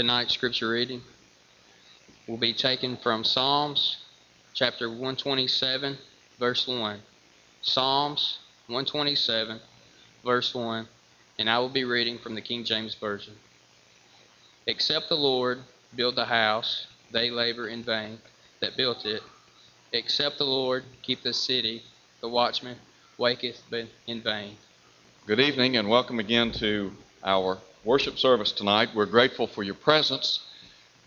Tonight's scripture reading will be taken from Psalms chapter 127, verse 1. Psalms 127, verse 1, and I will be reading from the King James Version. Except the Lord build the house, they labor in vain that built it. Except the Lord keep the city, the watchman waketh in vain. Good evening and welcome again to our worship service tonight. We're grateful for your presence.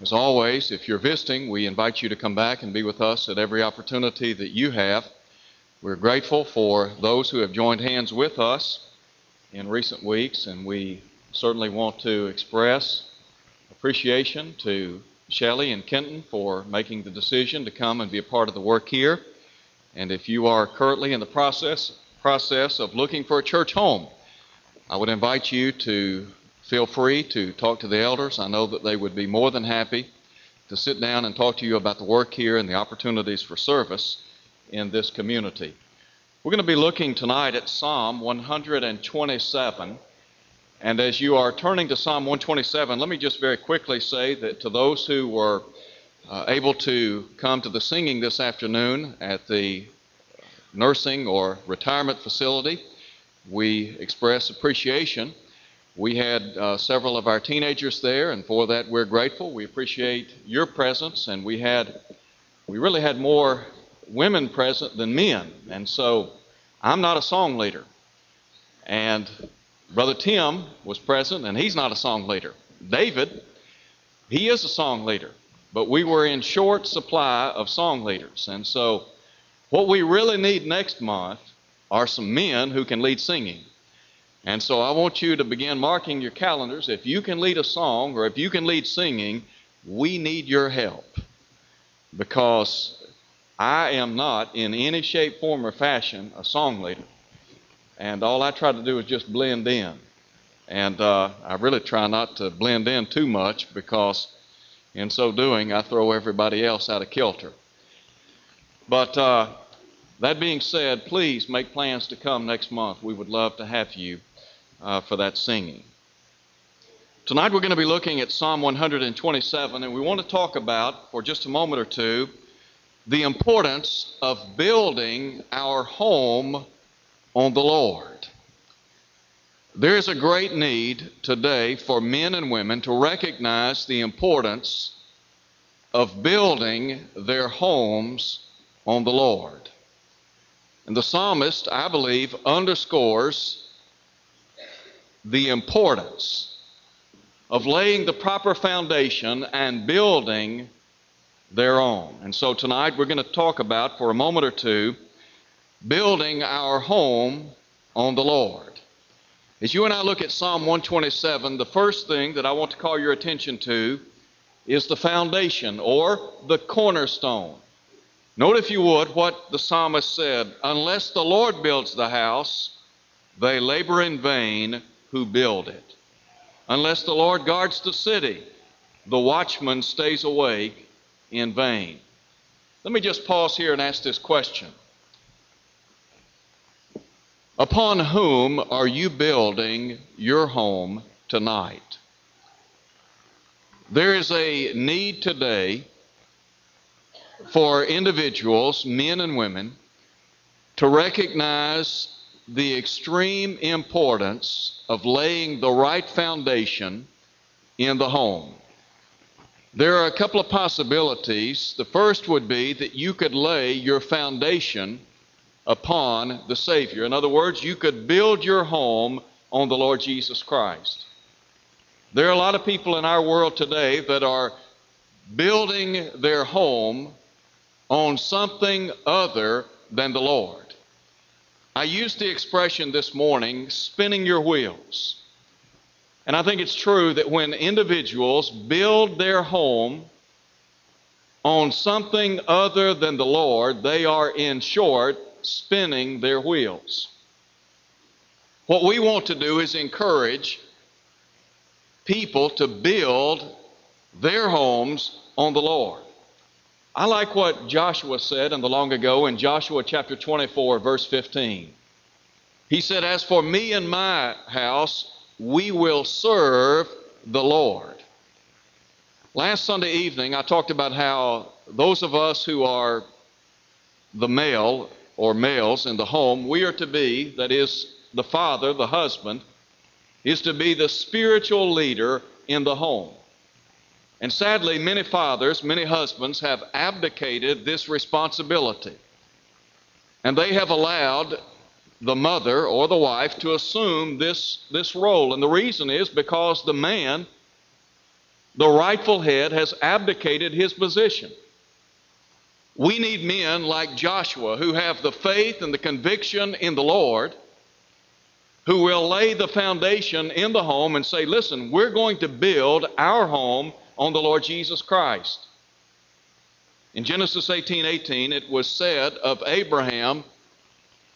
As always, if you're visiting, we invite you to come back and be with us at every opportunity that you have. We're grateful for those who have joined hands with us in recent weeks, and we certainly want to express appreciation to Shelley and Kenton for making the decision to come and be a part of the work here. And if you are currently in the process process of looking for a church home, I would invite you to feel free to talk to the elders. I know that they would be more than happy to sit down and talk to you about the work here and the opportunities for service in this community. We're going to be looking tonight at Psalm 127. And as you are turning to Psalm 127, let me just very quickly say that to those who were uh, able to come to the singing this afternoon at the nursing or retirement facility, we express appreciation we had uh, several of our teenagers there, and for that we're grateful. We appreciate your presence, and we had we really had more women present than men, and so I'm not a song leader, and Brother Tim was present, and he's not a song leader. David, he is a song leader, but we were in short supply of song leaders, and so what we really need next month are some men who can lead singing. And so I want you to begin marking your calendars. If you can lead a song or if you can lead singing, we need your help. Because I am not, in any shape, form, or fashion, a song leader. And all I try to do is just blend in. And uh, I really try not to blend in too much because in so doing, I throw everybody else out of kilter. But uh, that being said, please make plans to come next month. We would love to have you uh, for that singing. Tonight we're going to be looking at Psalm 127, and we want to talk about, for just a moment or two, the importance of building our home on the Lord. There is a great need today for men and women to recognize the importance of building their homes on the Lord. And the psalmist, I believe, underscores the importance of laying the proper foundation and building their own. And so tonight we're going to talk about, for a moment or two, building our home on the Lord. As you and I look at Psalm 127, the first thing that I want to call your attention to is the foundation or the cornerstone. Note, if you would, what the psalmist said Unless the Lord builds the house, they labor in vain who build it. Unless the Lord guards the city, the watchman stays awake in vain. Let me just pause here and ask this question Upon whom are you building your home tonight? There is a need today for individuals, men and women, to recognize the extreme importance of laying the right foundation in the home. There are a couple of possibilities. The first would be that you could lay your foundation upon the Savior. In other words, you could build your home on the Lord Jesus Christ. There are a lot of people in our world today that are building their home on something other than the Lord. I used the expression this morning, spinning your wheels. And I think it's true that when individuals build their home on something other than the Lord, they are, in short, spinning their wheels. What we want to do is encourage people to build their homes on the Lord. I like what Joshua said in the long ago in Joshua chapter 24, verse 15. He said, As for me and my house, we will serve the Lord. Last Sunday evening, I talked about how those of us who are the male or males in the home, we are to be, that is, the father, the husband, is to be the spiritual leader in the home. And sadly, many fathers, many husbands have abdicated this responsibility. And they have allowed the mother or the wife to assume this, this role. And the reason is because the man the rightful head has abdicated his position. We need men like Joshua who have the faith and the conviction in the Lord, who will lay the foundation in the home and say, listen, we're going to build our home on the Lord Jesus Christ. In Genesis 18 18, it was said of Abraham,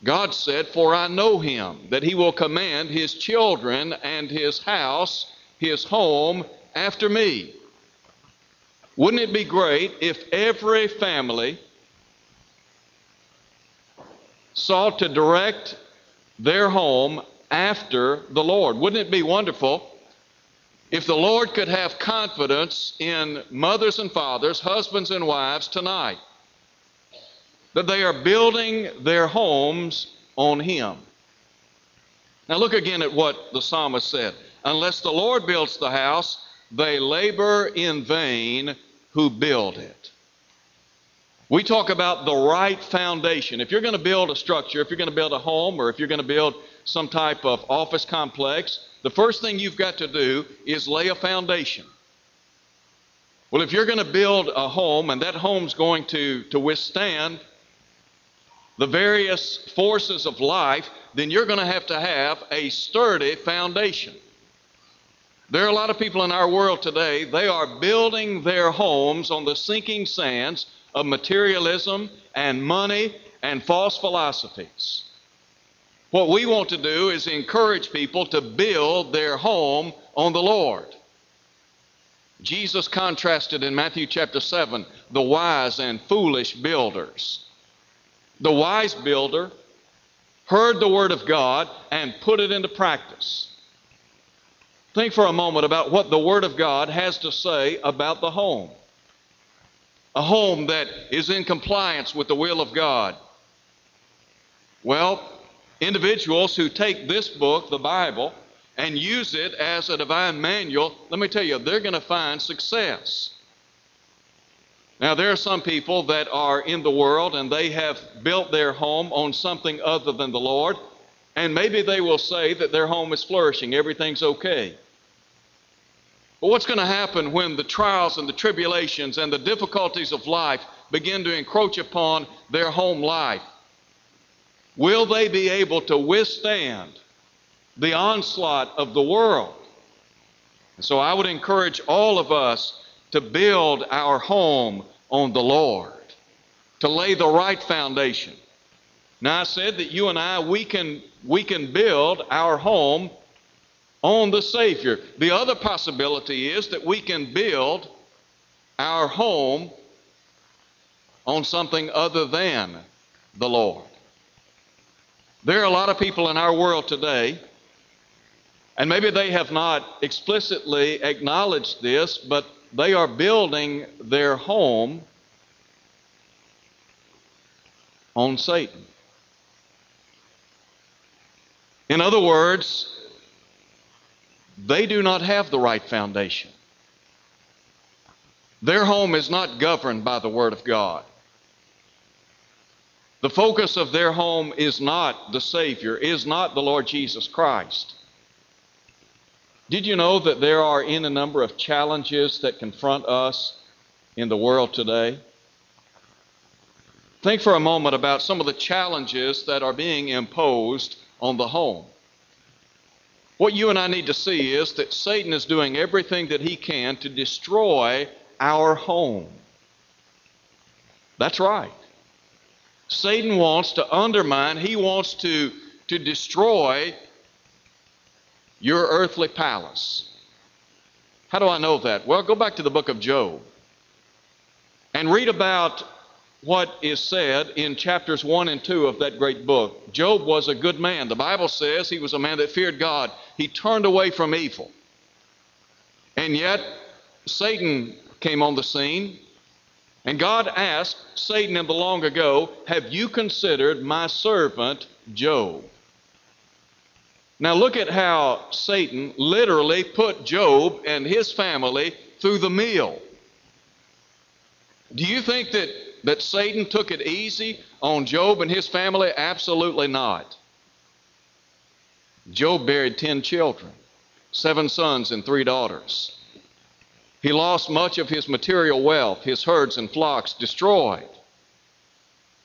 God said, For I know him, that he will command his children and his house, his home, after me. Wouldn't it be great if every family sought to direct their home after the Lord? Wouldn't it be wonderful if the Lord could have confidence in mothers and fathers, husbands and wives tonight? That they are building their homes on Him. Now, look again at what the psalmist said. Unless the Lord builds the house, they labor in vain who build it. We talk about the right foundation. If you're going to build a structure, if you're going to build a home, or if you're going to build some type of office complex, the first thing you've got to do is lay a foundation. Well, if you're going to build a home and that home's going to, to withstand the various forces of life, then you're going to have to have a sturdy foundation. There are a lot of people in our world today, they are building their homes on the sinking sands of materialism and money and false philosophies. What we want to do is encourage people to build their home on the Lord. Jesus contrasted in Matthew chapter 7 the wise and foolish builders. The wise builder heard the word of God and put it into practice. Think for a moment about what the Word of God has to say about the home. A home that is in compliance with the will of God. Well, individuals who take this book, the Bible, and use it as a divine manual, let me tell you, they're going to find success. Now, there are some people that are in the world and they have built their home on something other than the Lord, and maybe they will say that their home is flourishing, everything's okay. But what's going to happen when the trials and the tribulations and the difficulties of life begin to encroach upon their home life? Will they be able to withstand the onslaught of the world? And so I would encourage all of us to build our home on the Lord, to lay the right foundation. Now I said that you and I we can we can build our home on the Savior. The other possibility is that we can build our home on something other than the Lord. There are a lot of people in our world today, and maybe they have not explicitly acknowledged this, but they are building their home on Satan. In other words, they do not have the right foundation. Their home is not governed by the Word of God. The focus of their home is not the Savior, is not the Lord Jesus Christ. Did you know that there are in a number of challenges that confront us in the world today? Think for a moment about some of the challenges that are being imposed on the home. What you and I need to see is that Satan is doing everything that he can to destroy our home. That's right. Satan wants to undermine, he wants to, to destroy your earthly palace. How do I know that? Well, go back to the book of Job and read about what is said in chapters 1 and 2 of that great book. Job was a good man. The Bible says he was a man that feared God. He turned away from evil. And yet, Satan came on the scene. And God asked Satan in the long ago, Have you considered my servant Job? Now look at how Satan literally put Job and his family through the meal. Do you think that, that Satan took it easy on Job and his family? Absolutely not. Job buried 10 children, seven sons and three daughters. He lost much of his material wealth, his herds and flocks destroyed,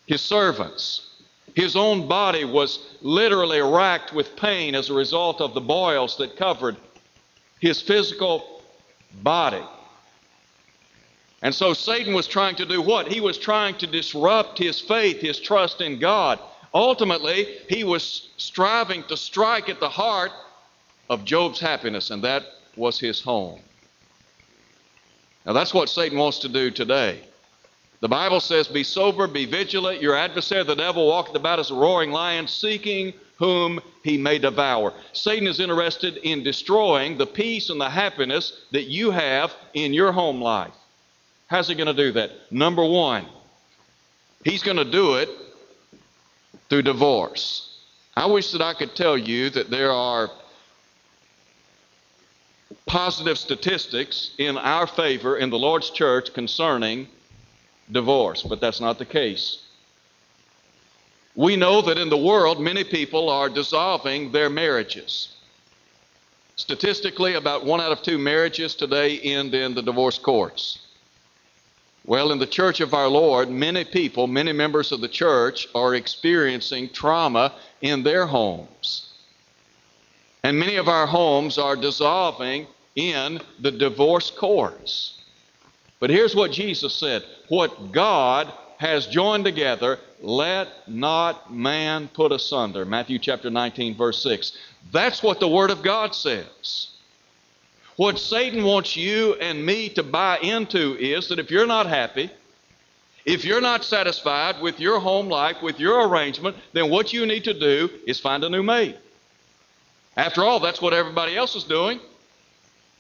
his servants. His own body was literally racked with pain as a result of the boils that covered his physical body. And so Satan was trying to do what? He was trying to disrupt his faith, his trust in God. Ultimately, he was striving to strike at the heart of Job's happiness, and that was his home. Now, that's what Satan wants to do today. The Bible says, Be sober, be vigilant. Your adversary, the devil, walketh about as a roaring lion, seeking whom he may devour. Satan is interested in destroying the peace and the happiness that you have in your home life. How's he going to do that? Number one, he's going to do it through divorce. I wish that I could tell you that there are positive statistics in our favor in the Lord's church concerning divorce, but that's not the case. We know that in the world, many people are dissolving their marriages. Statistically, about one out of two marriages today end in the divorce courts. Well, in the church of our Lord, many people, many members of the church are experiencing trauma in their homes. And many of our homes are dissolving in the divorce courts. But here's what Jesus said What God has joined together, let not man put asunder. Matthew chapter 19, verse 6. That's what the Word of God says. What Satan wants you and me to buy into is that if you're not happy, if you're not satisfied with your home life, with your arrangement, then what you need to do is find a new mate. After all, that's what everybody else is doing.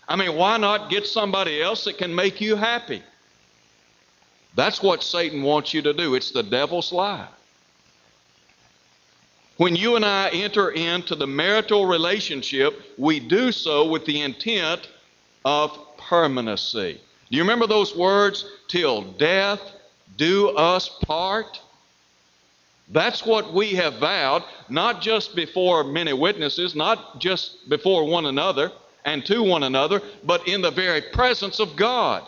I mean, why not get somebody else that can make you happy? That's what Satan wants you to do. It's the devil's lie. When you and I enter into the marital relationship, we do so with the intent of permanency. Do you remember those words? Till death do us part? That's what we have vowed, not just before many witnesses, not just before one another and to one another, but in the very presence of God.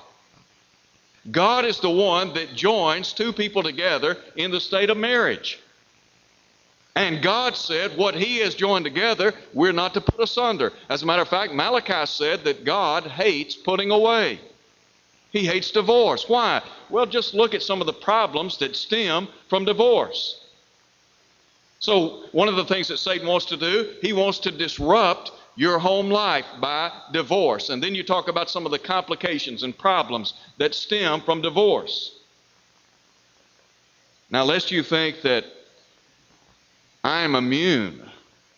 God is the one that joins two people together in the state of marriage. And God said, what He has joined together, we're not to put asunder. As a matter of fact, Malachi said that God hates putting away. He hates divorce. Why? Well, just look at some of the problems that stem from divorce. So, one of the things that Satan wants to do, he wants to disrupt your home life by divorce. And then you talk about some of the complications and problems that stem from divorce. Now, lest you think that I am immune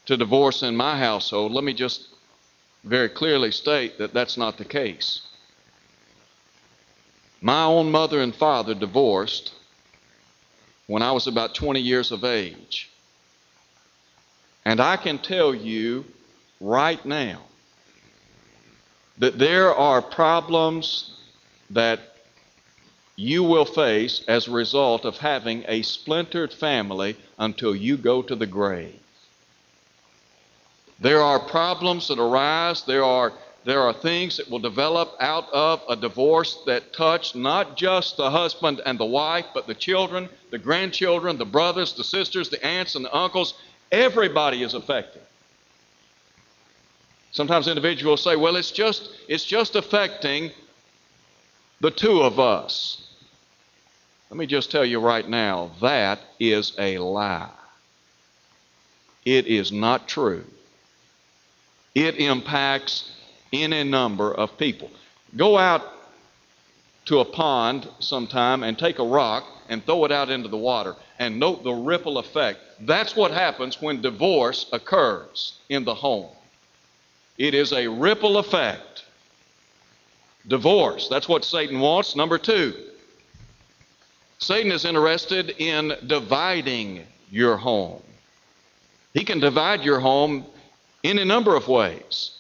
to divorce in my household. Let me just very clearly state that that's not the case. My own mother and father divorced when I was about 20 years of age. And I can tell you right now that there are problems that you will face as a result of having a splintered family until you go to the grave. There are problems that arise, there are, there are things that will develop out of a divorce that touch not just the husband and the wife, but the children, the grandchildren, the brothers, the sisters, the aunts, and the uncles. Everybody is affected. Sometimes individuals say, well, it's just, it's just affecting the two of us. Let me just tell you right now that is a lie. It is not true. It impacts any number of people. Go out to a pond sometime and take a rock and throw it out into the water and note the ripple effect. That's what happens when divorce occurs in the home. It is a ripple effect. divorce. That's what Satan wants. Number two, Satan is interested in dividing your home. He can divide your home in a number of ways.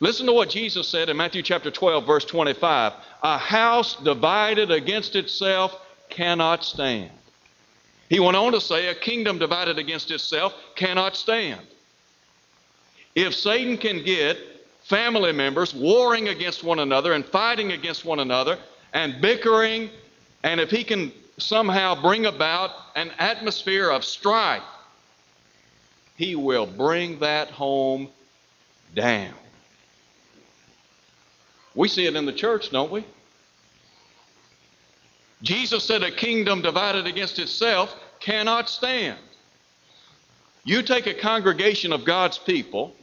Listen to what Jesus said in Matthew chapter 12, verse 25. A house divided against itself cannot stand. He went on to say, a kingdom divided against itself cannot stand. If Satan can get family members warring against one another and fighting against one another and bickering, and if he can somehow bring about an atmosphere of strife, he will bring that home down. We see it in the church, don't we? Jesus said a kingdom divided against itself cannot stand. You take a congregation of God's people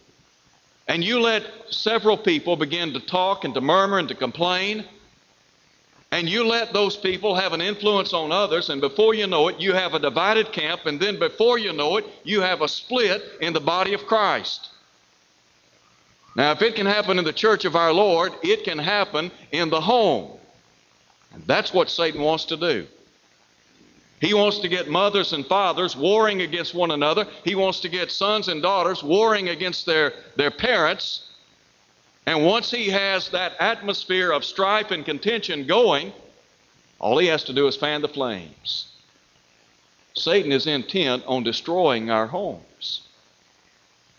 and you let several people begin to talk and to murmur and to complain, and you let those people have an influence on others, and before you know it, you have a divided camp, and then before you know it, you have a split in the body of Christ. Now, if it can happen in the church of our Lord, it can happen in the home. And that's what Satan wants to do. He wants to get mothers and fathers warring against one another. He wants to get sons and daughters warring against their, their parents. And once he has that atmosphere of strife and contention going, all he has to do is fan the flames. Satan is intent on destroying our homes.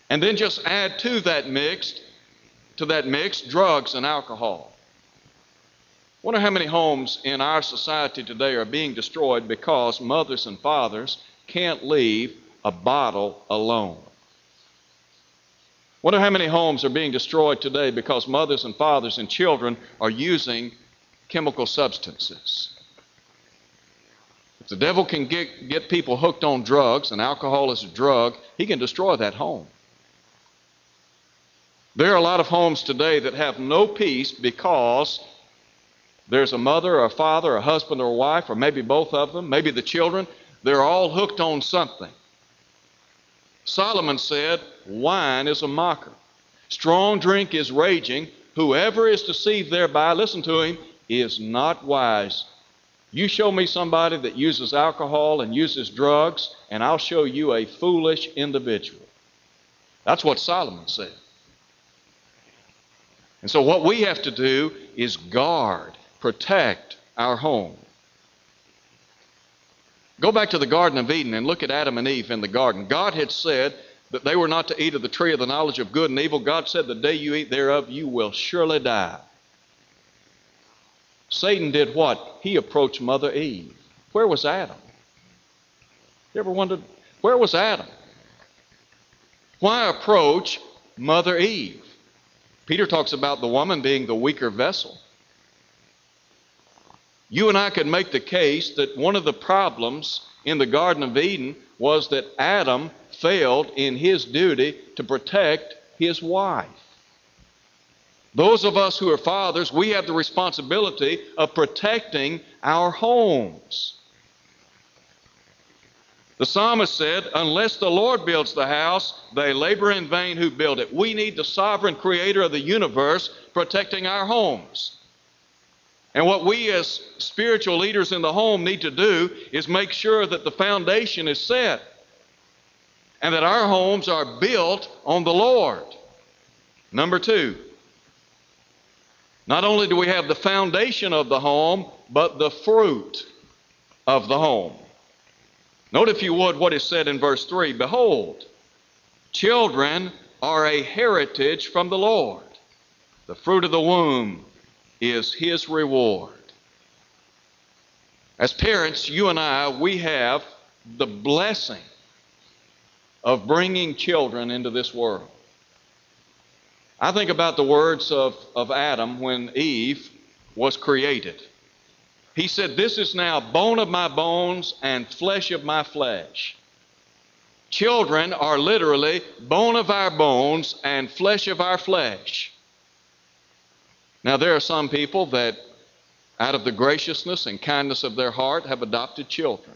And then just add to that mix, to that mix, drugs and alcohol. Wonder how many homes in our society today are being destroyed because mothers and fathers can't leave a bottle alone. Wonder how many homes are being destroyed today because mothers and fathers and children are using chemical substances. If the devil can get, get people hooked on drugs, and alcohol is a drug, he can destroy that home. There are a lot of homes today that have no peace because there's a mother or a father, a husband or a wife, or maybe both of them, maybe the children. They're all hooked on something. Solomon said, Wine is a mocker. Strong drink is raging. Whoever is deceived thereby, listen to him, is not wise. You show me somebody that uses alcohol and uses drugs, and I'll show you a foolish individual. That's what Solomon said. And so, what we have to do is guard protect our home. Go back to the Garden of Eden and look at Adam and Eve in the garden. God had said that they were not to eat of the tree of the knowledge of good and evil. God said, The day you eat thereof, you will surely die. Satan did what? He approached Mother Eve. Where was Adam? You ever wondered, where was Adam? Why approach Mother Eve? Peter talks about the woman being the weaker vessel. You and I could make the case that one of the problems in the Garden of Eden was that Adam failed in his duty to protect his wife. Those of us who are fathers, we have the responsibility of protecting our homes. The psalmist said, Unless the Lord builds the house, they labor in vain who build it. We need the sovereign creator of the universe protecting our homes. And what we as spiritual leaders in the home need to do is make sure that the foundation is set and that our homes are built on the Lord. Number two, not only do we have the foundation of the home, but the fruit of the home. Note, if you would, what is said in verse 3 Behold, children are a heritage from the Lord, the fruit of the womb is His reward. As parents, you and I, we have the blessing of bringing children into this world. I think about the words of, of Adam when Eve was created. He said, This is now bone of my bones and flesh of my flesh. Children are literally bone of our bones and flesh of our flesh. Now, there are some people that, out of the graciousness and kindness of their heart, have adopted children.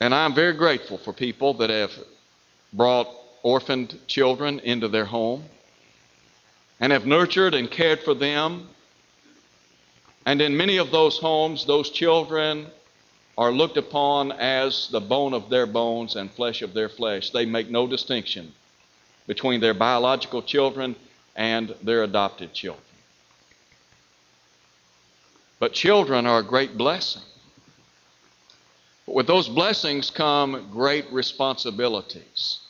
And I'm very grateful for people that have brought orphaned children into their home. and have nurtured and cared for them. And in many of those homes, those children are looked upon as the bone of their bones and flesh of their flesh. They make no distinction between their biological children and their adopted children. But children are a great blessing. But with those blessings come great responsibilities.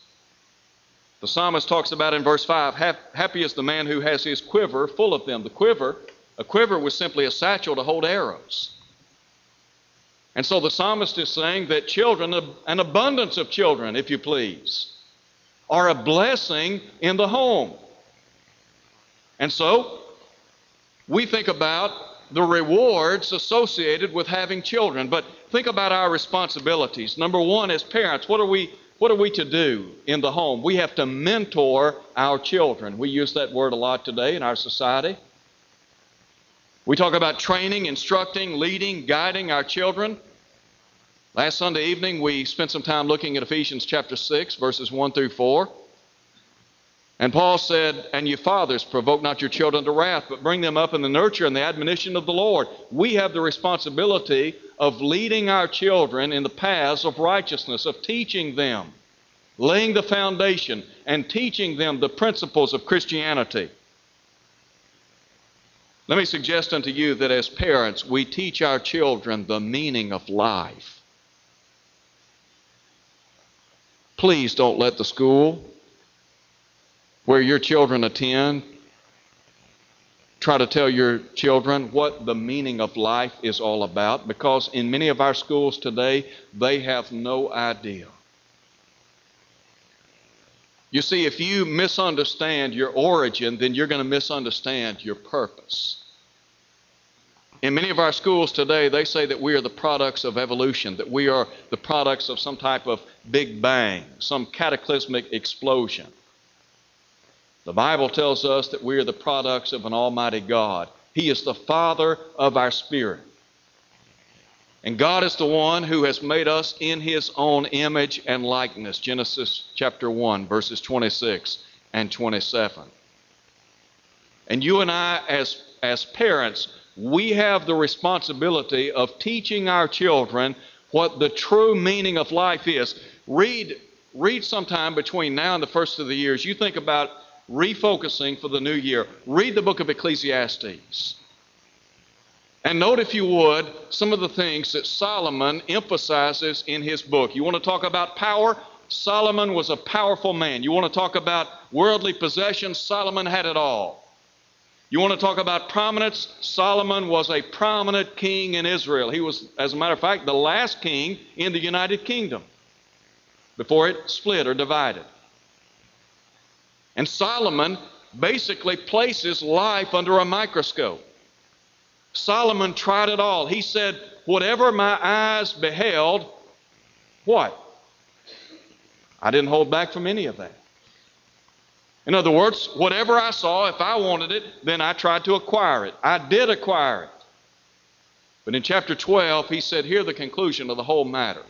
The psalmist talks about in verse 5 Happy is the man who has his quiver full of them. The quiver, a quiver was simply a satchel to hold arrows. And so the psalmist is saying that children, an abundance of children, if you please, are a blessing in the home. And so we think about the rewards associated with having children, but think about our responsibilities. Number one, as parents, what are we what are we to do in the home? We have to mentor our children. We use that word a lot today in our society. We talk about training, instructing, leading, guiding our children. Last Sunday evening, we spent some time looking at Ephesians chapter 6, verses 1 through 4. And Paul said, And you fathers, provoke not your children to wrath, but bring them up in the nurture and the admonition of the Lord. We have the responsibility of leading our children in the paths of righteousness, of teaching them, laying the foundation, and teaching them the principles of Christianity. Let me suggest unto you that as parents, we teach our children the meaning of life. Please don't let the school where your children attend try to tell your children what the meaning of life is all about because in many of our schools today, they have no idea. You see, if you misunderstand your origin, then you're going to misunderstand your purpose. In many of our schools today, they say that we are the products of evolution, that we are the products of some type of big bang, some cataclysmic explosion. The Bible tells us that we are the products of an almighty God. He is the Father of our spirit. And God is the one who has made us in His own image and likeness. Genesis chapter 1, verses 26 and 27. And you and I, as, as parents, we have the responsibility of teaching our children what the true meaning of life is. Read, read sometime between now and the first of the years. You think about refocusing for the new year. Read the book of Ecclesiastes. And note, if you would, some of the things that Solomon emphasizes in his book. You want to talk about power? Solomon was a powerful man. You want to talk about worldly possessions? Solomon had it all. You want to talk about prominence? Solomon was a prominent king in Israel. He was, as a matter of fact, the last king in the United Kingdom before it split or divided. And Solomon basically places life under a microscope. Solomon tried it all. He said, Whatever my eyes beheld, what? I didn't hold back from any of that. In other words, whatever I saw, if I wanted it, then I tried to acquire it. I did acquire it. But in chapter 12, he said, Hear the conclusion of the whole matter.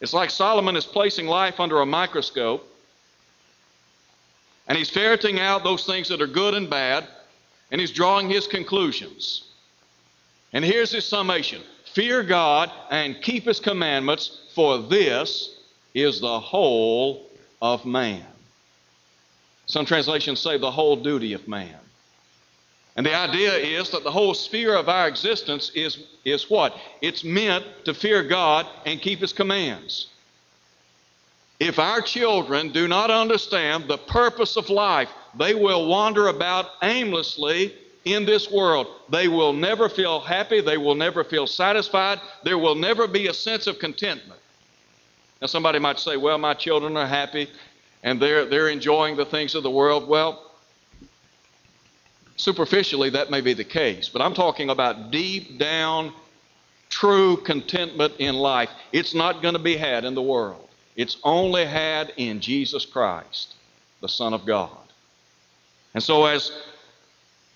It's like Solomon is placing life under a microscope, and he's ferreting out those things that are good and bad, and he's drawing his conclusions. And here's his summation Fear God and keep his commandments, for this is the whole of man. Some translations say the whole duty of man. And the idea is that the whole sphere of our existence is, is what? It's meant to fear God and keep His commands. If our children do not understand the purpose of life, they will wander about aimlessly in this world. They will never feel happy. They will never feel satisfied. There will never be a sense of contentment. Now, somebody might say, well, my children are happy and they're, they're enjoying the things of the world. Well, superficially, that may be the case, but I'm talking about deep down, true contentment in life. It's not going to be had in the world, it's only had in Jesus Christ, the Son of God. And so, as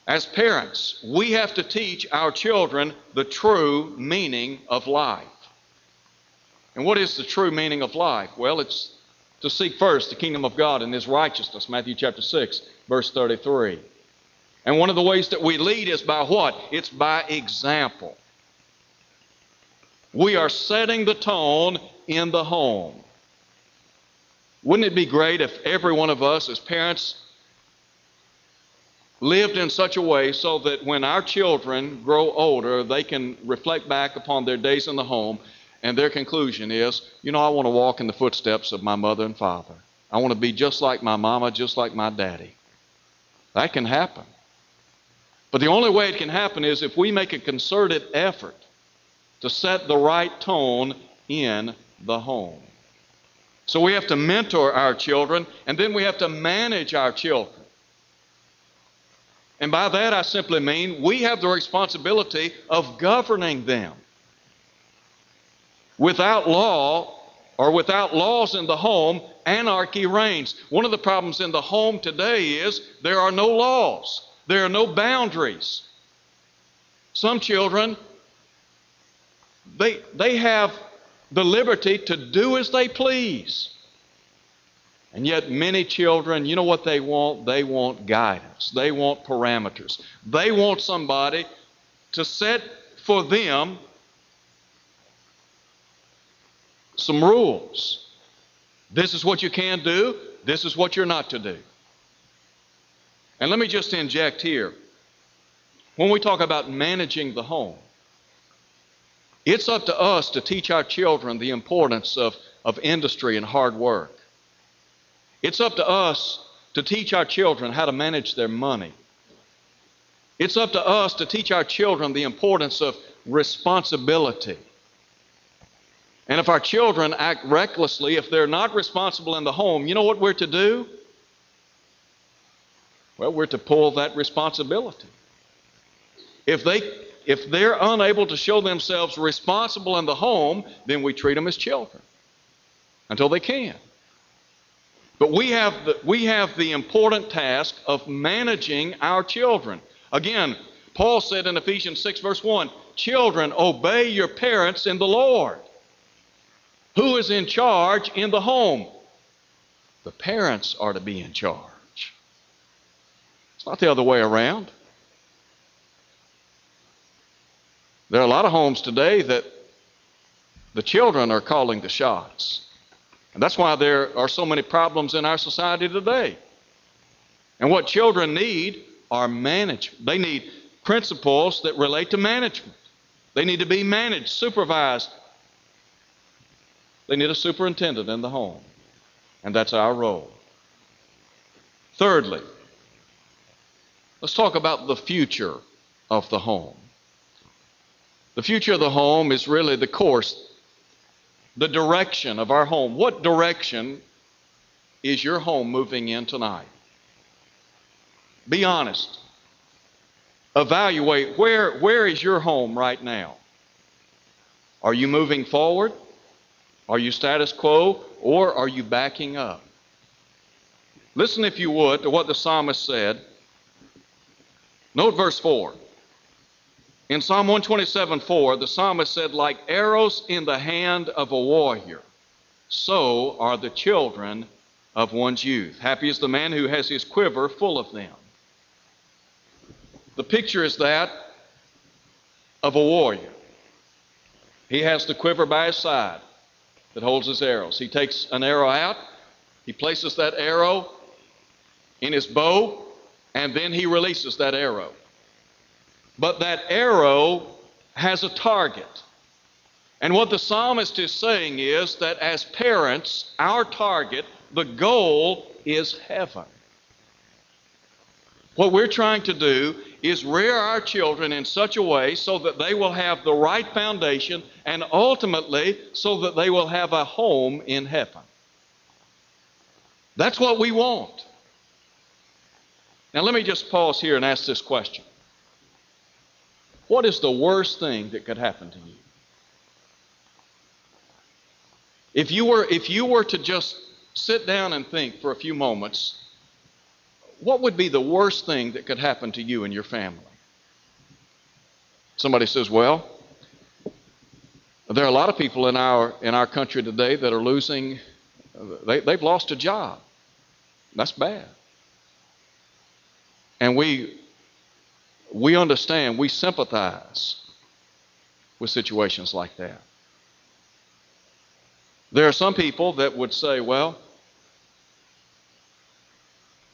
as parents, we have to teach our children the true meaning of life. And what is the true meaning of life? Well, it's to seek first the kingdom of God and his righteousness, Matthew chapter 6, verse 33. And one of the ways that we lead is by what? It's by example. We are setting the tone in the home. Wouldn't it be great if every one of us, as parents, lived in such a way so that when our children grow older, they can reflect back upon their days in the home and their conclusion is, you know, I want to walk in the footsteps of my mother and father. I want to be just like my mama, just like my daddy. That can happen. But the only way it can happen is if we make a concerted effort to set the right tone in the home. So we have to mentor our children, and then we have to manage our children. And by that, I simply mean we have the responsibility of governing them. Without law, or without laws in the home, anarchy reigns. One of the problems in the home today is there are no laws, there are no boundaries. Some children, they, they have the liberty to do as they please. And yet, many children, you know what they want? They want guidance. They want parameters. They want somebody to set for them some rules. This is what you can do, this is what you're not to do. And let me just inject here when we talk about managing the home, it's up to us to teach our children the importance of, of industry and hard work. It's up to us to teach our children how to manage their money. It's up to us to teach our children the importance of responsibility. And if our children act recklessly, if they're not responsible in the home, you know what we're to do? Well, we're to pull that responsibility. If they if they're unable to show themselves responsible in the home, then we treat them as children until they can. But we have the, we have the important task of managing our children. Again, Paul said in Ephesians 6, verse 1 Children, obey your parents in the Lord. Who is in charge in the home? The parents are to be in charge. It's not the other way around. There are a lot of homes today that the children are calling the shots. And that's why there are so many problems in our society today. And what children need are management. They need principles that relate to management. They need to be managed, supervised, they need a superintendent in the home, and that's our role. Thirdly, let's talk about the future of the home. The future of the home is really the course, the direction of our home. What direction is your home moving in tonight? Be honest. Evaluate where, where is your home right now? Are you moving forward? Are you status quo or are you backing up? Listen, if you would, to what the psalmist said. Note verse 4. In Psalm 127 4, the psalmist said, Like arrows in the hand of a warrior, so are the children of one's youth. Happy is the man who has his quiver full of them. The picture is that of a warrior. He has the quiver by his side that holds his arrows. He takes an arrow out, he places that arrow in his bow, and then he releases that arrow. But that arrow has a target. And what the psalmist is saying is that as parents, our target, the goal is heaven. What we're trying to do is rear our children in such a way so that they will have the right foundation and ultimately so that they will have a home in heaven. That's what we want. Now, let me just pause here and ask this question What is the worst thing that could happen to you? If you were, if you were to just sit down and think for a few moments, what would be the worst thing that could happen to you and your family? Somebody says, Well, there are a lot of people in our, in our country today that are losing, they, they've lost a job. That's bad. And we we understand, we sympathize with situations like that. There are some people that would say, well,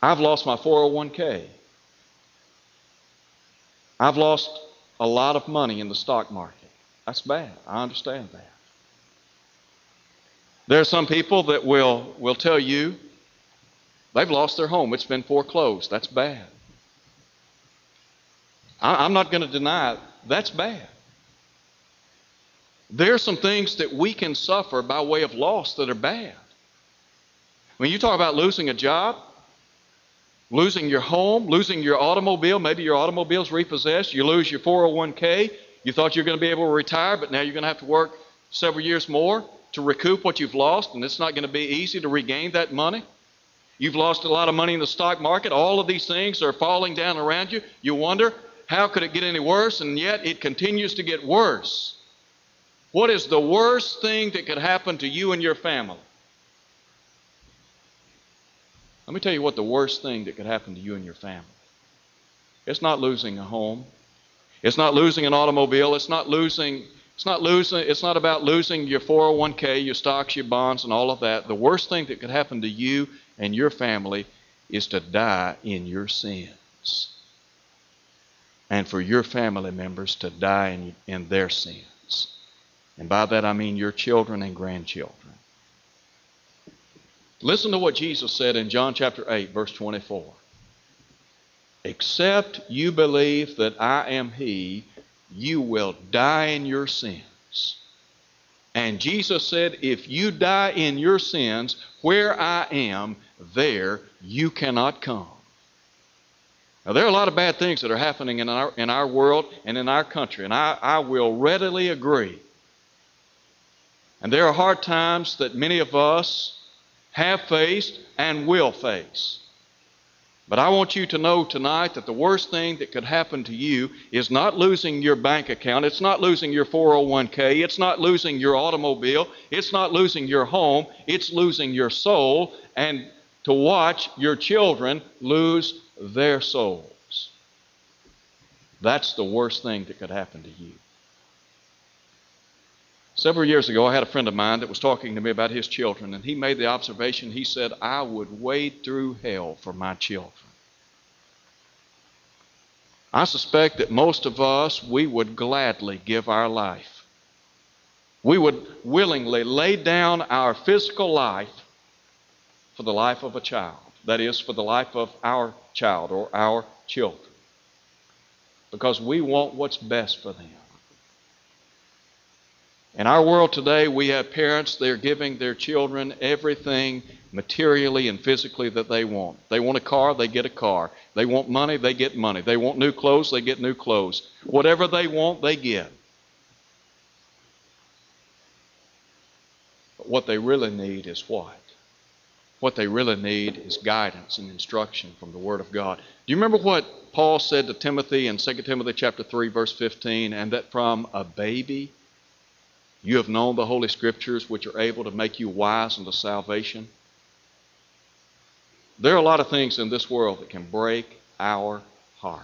I've lost my 401k. I've lost a lot of money in the stock market. That's bad. I understand that. There are some people that will, will tell you they've lost their home. It's been foreclosed. That's bad. I'm not going to deny it. That's bad. There are some things that we can suffer by way of loss that are bad. When you talk about losing a job, losing your home, losing your automobile, maybe your automobile's repossessed, you lose your 401k, you thought you were going to be able to retire, but now you're going to have to work several years more to recoup what you've lost, and it's not going to be easy to regain that money. You've lost a lot of money in the stock market. All of these things are falling down around you. You wonder, how could it get any worse? And yet it continues to get worse. What is the worst thing that could happen to you and your family? Let me tell you what the worst thing that could happen to you and your family. It's not losing a home. It's not losing an automobile. It's not losing it's not losing it's not about losing your 401k, your stocks, your bonds and all of that. The worst thing that could happen to you and your family is to die in your sins. And for your family members to die in, in their sins. And by that I mean your children and grandchildren. Listen to what Jesus said in John chapter 8, verse 24. Except you believe that I am He, you will die in your sins. And Jesus said, If you die in your sins, where I am, there you cannot come. Now, there are a lot of bad things that are happening in our, in our world and in our country, and I, I will readily agree. And there are hard times that many of us have faced and will face. But I want you to know tonight that the worst thing that could happen to you is not losing your bank account. It's not losing your 401k. It's not losing your automobile. It's not losing your home. It's losing your soul and to watch your children lose their souls. That's the worst thing that could happen to you. Several years ago, I had a friend of mine that was talking to me about his children, and he made the observation he said, I would wade through hell for my children. I suspect that most of us, we would gladly give our life. We would willingly lay down our physical life for the life of a child. That is, for the life of our child or our children. Because we want what's best for them. In our world today, we have parents, they're giving their children everything materially and physically that they want. They want a car, they get a car. They want money, they get money. They want new clothes, they get new clothes. Whatever they want, they get. But what they really need is what? What they really need is guidance and instruction from the Word of God. Do you remember what Paul said to Timothy in 2 Timothy chapter 3 verse 15 and that from a baby you have known the Holy Scriptures, which are able to make you wise unto salvation. There are a lot of things in this world that can break our heart.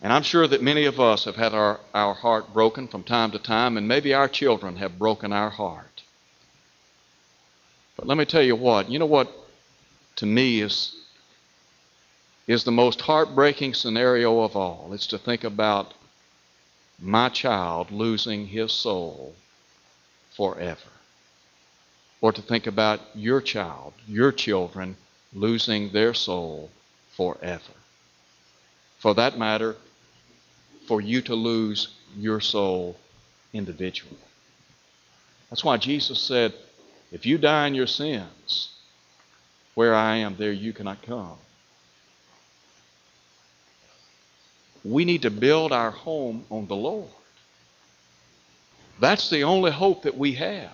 And I'm sure that many of us have had our, our heart broken from time to time, and maybe our children have broken our heart. But let me tell you what, you know what to me is, is the most heartbreaking scenario of all? It's to think about my child losing his soul forever. Or to think about your child, your children losing their soul forever. For that matter, for you to lose your soul individually. That's why Jesus said, If you die in your sins, where I am, there you cannot come. we need to build our home on the Lord. That's the only hope that we have.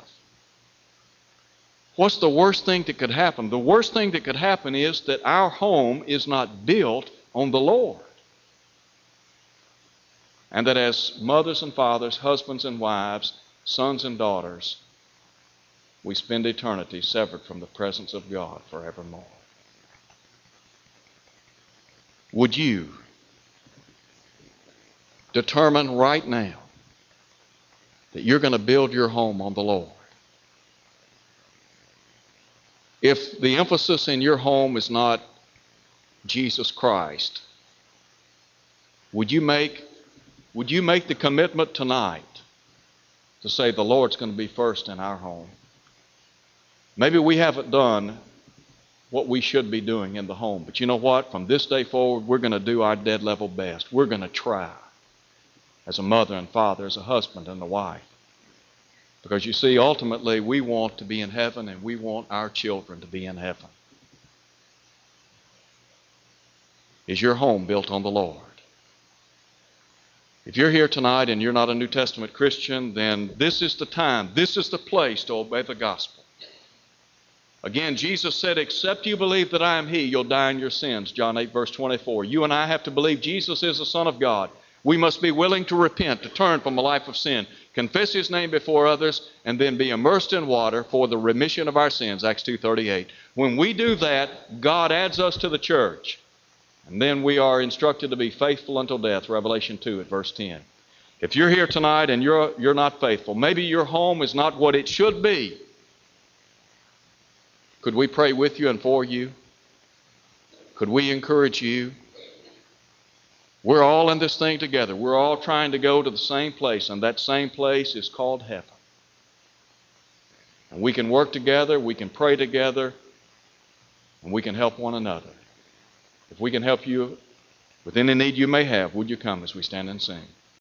What's the worst thing that could happen? The worst thing that could happen is that our home is not built on the Lord. And that as mothers and fathers, husbands and wives, sons and daughters, we spend eternity severed from the presence of God forevermore. would you determine right now that you're going to build your home on the Lord? If the emphasis in your home is not Jesus Christ, would you make would you make the commitment tonight to say the Lord's going to be first in our home? Maybe we haven't done what we should be doing in the home, but you know what? From this day forward, we're going to do our dead level best. We're going to try as a mother and father, as a husband and a wife. Because you see, ultimately, we want to be in heaven and we want our children to be in heaven. Is your home built on the Lord? If you're here tonight and you're not a New Testament Christian, then this is the time, this is the place to obey the gospel. Again, Jesus said, Except you believe that I am He, you'll die in your sins. John 8, verse 24. You and I have to believe Jesus is the Son of God. We must be willing to repent, to turn from a life of sin, confess His name before others, and then be immersed in water for the remission of our sins. Acts 2.38. When we do that, God adds us to the church. And then we are instructed to be faithful until death, Revelation 2 at verse 10. If you're here tonight and you're, you're not faithful, maybe your home is not what it should be, could we pray with you and for you? Could we encourage you? We're all in this thing together. We're all trying to go to the same place, and that same place is called heaven. And we can work together, we can pray together, and we can help one another. If we can help you with any need you may have, would you come as we stand and sing?